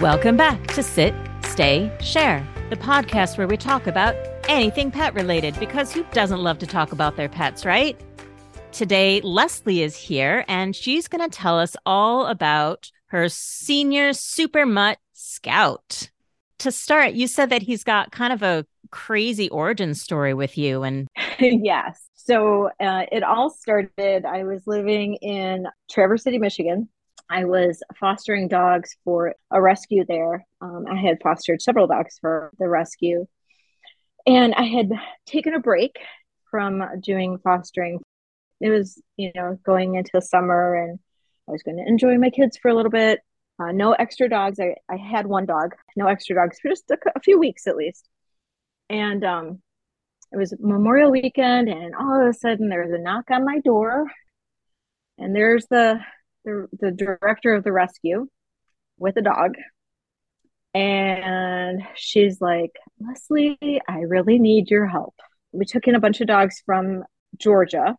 Welcome back to Sit, Stay, Share, the podcast where we talk about anything pet related because who doesn't love to talk about their pets, right? Today, Leslie is here and she's going to tell us all about her senior super mutt scout. To start, you said that he's got kind of a crazy origin story with you and yes. So uh, it all started, I was living in Traverse City, Michigan. I was fostering dogs for a rescue there. Um, I had fostered several dogs for the rescue. And I had taken a break from doing fostering. It was, you know, going into the summer and I was going to enjoy my kids for a little bit. Uh, no extra dogs. I, I had one dog, no extra dogs for just a, a few weeks at least. And um, it was Memorial Weekend, and all of a sudden there was a knock on my door, and there's the the, the director of the rescue with a dog, and she's like, Leslie, I really need your help. We took in a bunch of dogs from Georgia,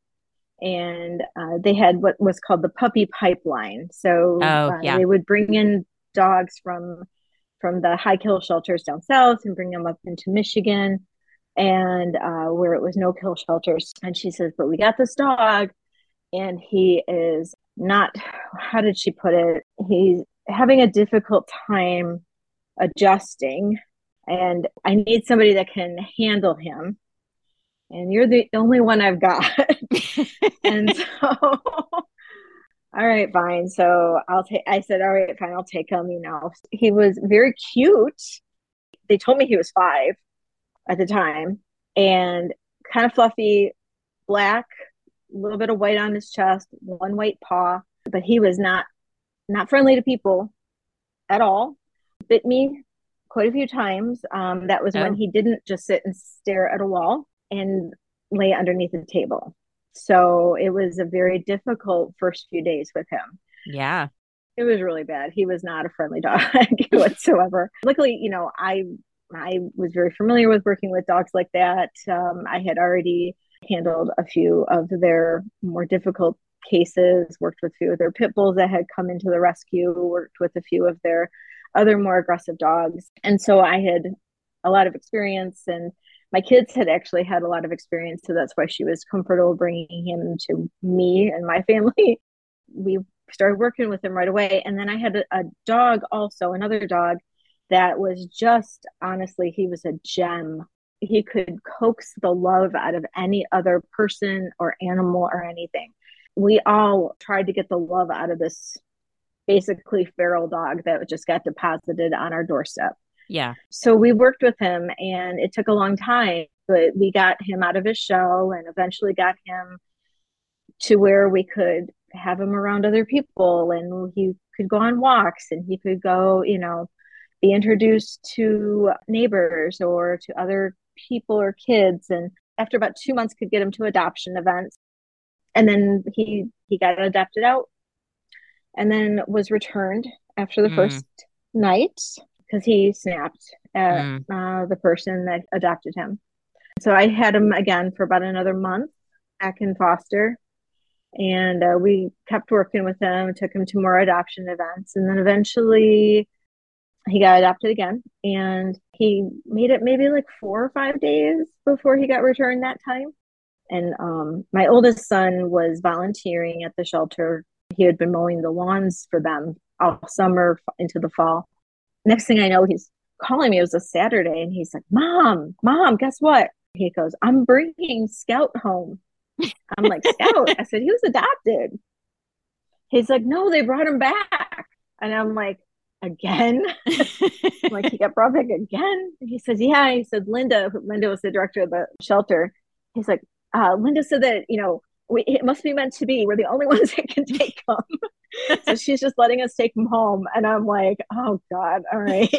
and uh, they had what was called the puppy pipeline. So Oh, uh, yeah. they would bring in dogs from from the high kill shelters down south and bring them up into Michigan and uh, where it was no kill shelters. And she says, But we got this dog, and he is not, how did she put it? He's having a difficult time adjusting, and I need somebody that can handle him. And you're the only one I've got. and so, all right, fine. So I'll take, I said, all right, fine, I'll take him. You know, he was very cute. They told me he was five at the time and kind of fluffy, black, little bit of white on his chest, one white paw, but he was not not friendly to people at all. Bit me quite a few times. Um, that was Oh. when he didn't just sit and stare at a wall and lay underneath the table. So it was a very difficult first few days with him yeah. it was really bad. He was not a friendly dog whatsoever. Luckily, you know, I I was very familiar with working with dogs like that. Um, I had already handled a few of their more difficult cases, worked with a few of their pit bulls that had come into the rescue, worked with a few of their other more aggressive dogs. And so I had a lot of experience and my kids had actually had a lot of experience so that's why she was comfortable bringing him to me and my family we started working with him right away. And then I had a, a dog also, another dog that was just honestly, he was a gem. He could coax the love out of any other person or animal or anything. We all tried to get the love out of this basically feral dog that just got deposited on our doorstep. Yeah. So we worked with him and it took a long time, but we got him out of his shell and eventually got him to where we could have him around other people and he could go on walks and he could go, you know, be introduced to neighbors or to other people or kids and after about 2 months could get him to adoption events and then he he got adopted out and then was returned after the Mm. first night because he snapped at Mm. uh, the person that adopted him. So I had him again for about another month back in foster. And uh, we kept working with him, took him to more adoption events. And then eventually he got adopted again. And he made it maybe like four or five days before he got returned that time. And um, my oldest son was volunteering at the shelter. He had been mowing the lawns for them all summer into the fall. Next thing I know, he's calling me. It was a Saturday, and he's like, "Mom, mom, guess what?" He goes, "I'm bringing Scout home." I'm like, "Scout?" I said, "He was adopted." He's like, "No, they brought him back," and I'm like, "Again?" Like, "He got brought back again?" He says, "Yeah." He said, "Linda, Linda was the director of the shelter." He's like, uh, "Linda said that you know." We, it must be meant to be. We're the only ones that can take him. so she's just letting us take him home. And I'm like, oh God, all right.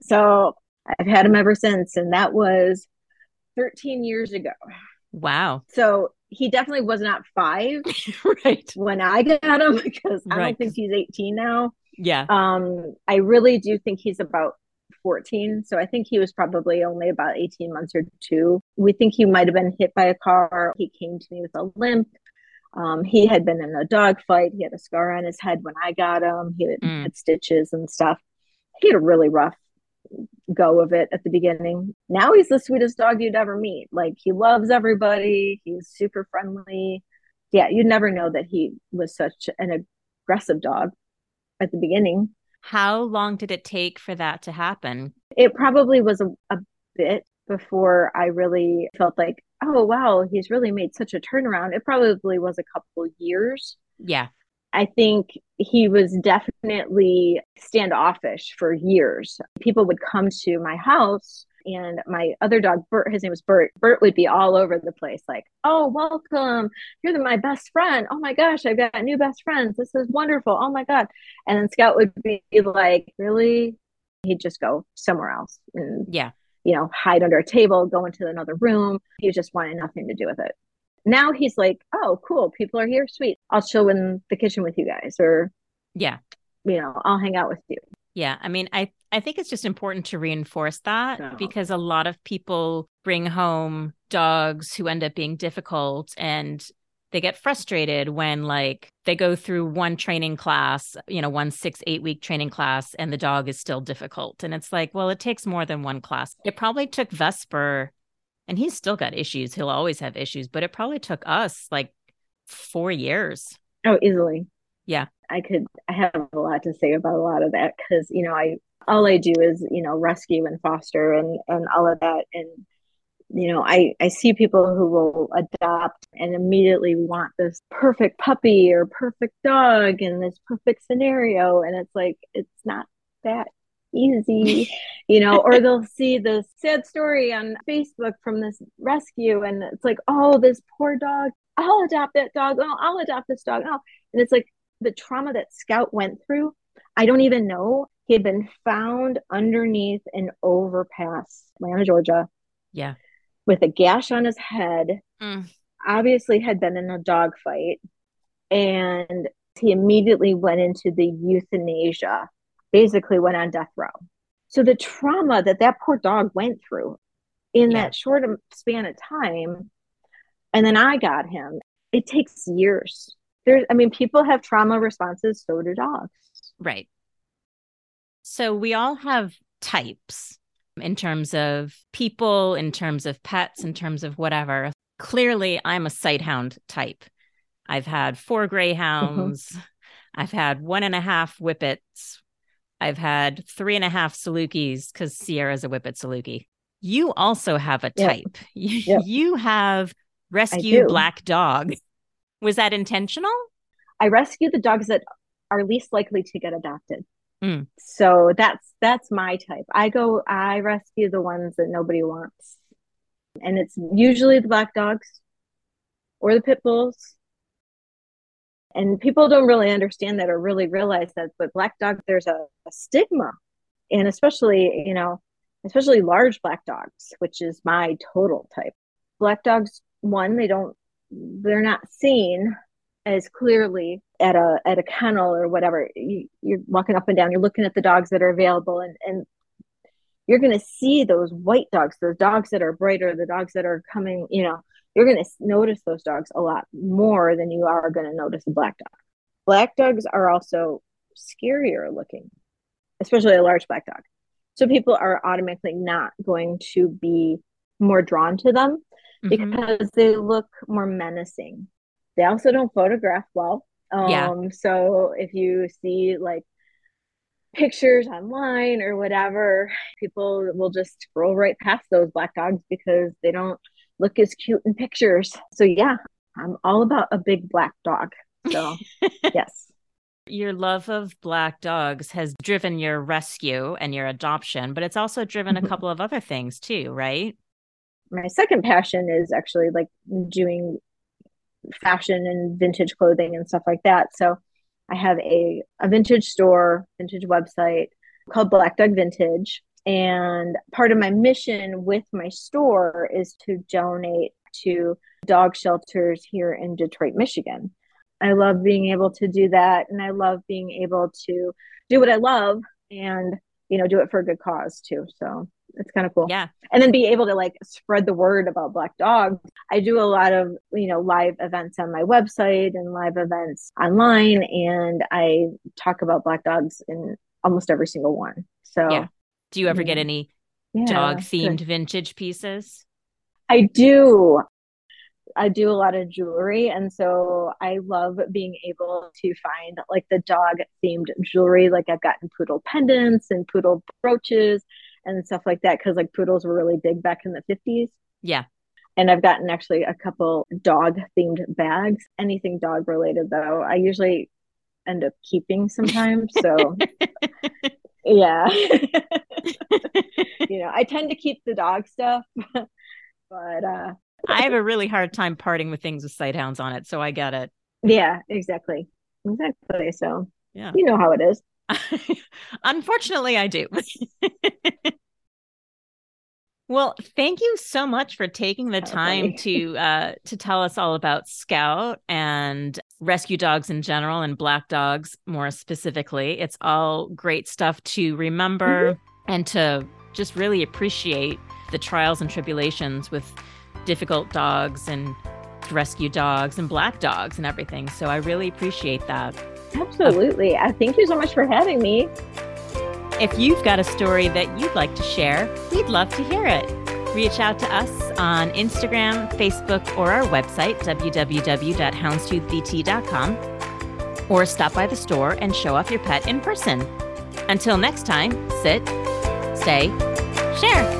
so I've had him ever since. And that was 13 years ago. wow. So he definitely was not five right. when I got him because I Right. don't think he's 18 now. Yeah. Um, I really do think he's about 14. So I think he was probably only about 18 months or two. We think he might have been hit by a car. He came to me with a limp. Um, he had been in a dog fight. He had a scar on his head when I got him. He had, mm. had stitches and stuff. He had a really rough go of it at the beginning. Now he's the sweetest dog you'd ever meet. Like he loves everybody. He's super friendly. Yeah, you'd never know that he was such an aggressive dog at the beginning. How long did it take for that to happen? It probably was a, a bit before I really felt like, oh, wow, he's really made such a turnaround. It probably was a couple years. Yeah. I think he was definitely standoffish for years. People would come to my house and my other dog bert his name was bert bert would be all over the place like oh welcome. You're the, my best friend. Oh my gosh i've got new best friends. This is wonderful. Oh my god. And then scout would be like really? He'd just go somewhere else and yeah. you know hide under a table go into another room. He just wanted nothing to do with it. Now he's like oh cool. People are here. Sweet. I'll chill in the kitchen with you guys or yeah. you know i'll hang out with you. Yeah. I mean i I think it's just important to reinforce that yeah. because a lot of people bring home dogs who end up being difficult and they get frustrated when like they go through one training class, you know, one six, eight week training class and the dog is still difficult. And it's like, well, it takes more than one class. It probably took Vesper and he's still got issues. He'll always have issues, but it probably took us like four years. Oh, easily. Yeah. I could I have a lot to say about a lot of that because you know I all I do is you know rescue and foster and and all of that. And you know I I see people who will adopt and immediately want this perfect puppy or perfect dog and this perfect scenario. And it's like it's not that easy you know or they'll see this sad story on facebook from this rescue and it's like oh this poor dog. I'll adopt that dog. Oh i'll adopt this dog. Oh. And it's like the trauma that scout went through i don't even know he had been found underneath an overpass, Atlanta, Georgia. Yeah. With a gash on his head. Mm. Obviously had been in a dog fight. And he immediately went into the euthanasia, basically went on death row. So the trauma that that poor dog went through in yeah. that short span of time, and then I got him, it takes years. There's, I mean, people have trauma responses, so do dogs. Right. So we all have types in terms of people, in terms of pets, in terms of whatever. Clearly, I'm a sighthound type. I've had four greyhounds. Mm-hmm. I've had one and a half whippets. I've had three and a half Salukis because Sierra's a whippet Saluki. You also have a type. Yep. Yep. You have rescue black dog. Was that intentional? I rescue the dogs that are least likely to get adopted. Mm. So that's that's my type. I go I rescue the ones that nobody wants. And it's usually the black dogs or the pit bulls. And people don't really understand that or really realize that but black dog there's a, a stigma. And especially, you know, especially large black dogs, which is my total type. Black dogs, one, they don't they're not seen as clearly at a at a kennel or whatever. You, you're walking up and down you're looking at the dogs that are available and and you're going to see those white dogs those dogs that are brighter the dogs that are coming you know you're going to notice those dogs a lot more than you are going to notice a black dog. Black dogs are also scarier looking especially a large black dog. So people are automatically not going to be more drawn to them mm-hmm. because they look more menacing they also don't photograph well. Um, yeah. So if you see like pictures online or whatever, people will just scroll right past those black dogs because they don't look as cute in pictures. So yeah, I'm all about a big black dog. So yes. Your love of black dogs has driven your rescue and your adoption, but it's also driven a mm-hmm. couple of other things too, right? My second passion is actually like doing fashion and vintage clothing and stuff like that. So I have a, a vintage store, vintage website called Black Dog Vintage. And part of my mission with my store is to donate to dog shelters here in Detroit, Michigan. I love being able to do that. And I love being able to do what I love and, you know, do it for a good cause too. So it's kind of cool. Yeah. And then be able to like spread the word about black dogs. I do a lot of, you know, live events on my website and live events online. And I talk about black dogs in almost every single one. So, yeah. Do you ever get any yeah, dog themed vintage pieces? I do. I do a lot of jewelry. And so I love being able to find like the dog themed jewelry. Like I've gotten poodle pendants and poodle brooches and stuff like that because like poodles were really big back in the 50s. Yeah. And I've gotten actually a couple dog themed bags. Anything dog related though, I usually end up keeping sometimes. So yeah. you know, I tend to keep the dog stuff, but uh I have a really hard time parting with things with sighthounds on it, so I get it. yeah, exactly. Exactly. So Yeah. you know how it is. Unfortunately, I do. well, thank you so much for taking the Oh, time to uh, to tell us all about Scout and rescue dogs in general and black dogs more specifically. It's all great stuff to remember Mm-hmm. and to just really appreciate the trials and tribulations with difficult dogs and rescue dogs and black dogs and everything. So I really appreciate that. Absolutely. Uh, thank you so much for having me. If you've got a story that you'd like to share, we'd love to hear it. Reach out to us on Instagram, Facebook, or our website, www.houndstoothvt.com, or stop by the store and show off your pet in person. Until next time, sit, stay, share.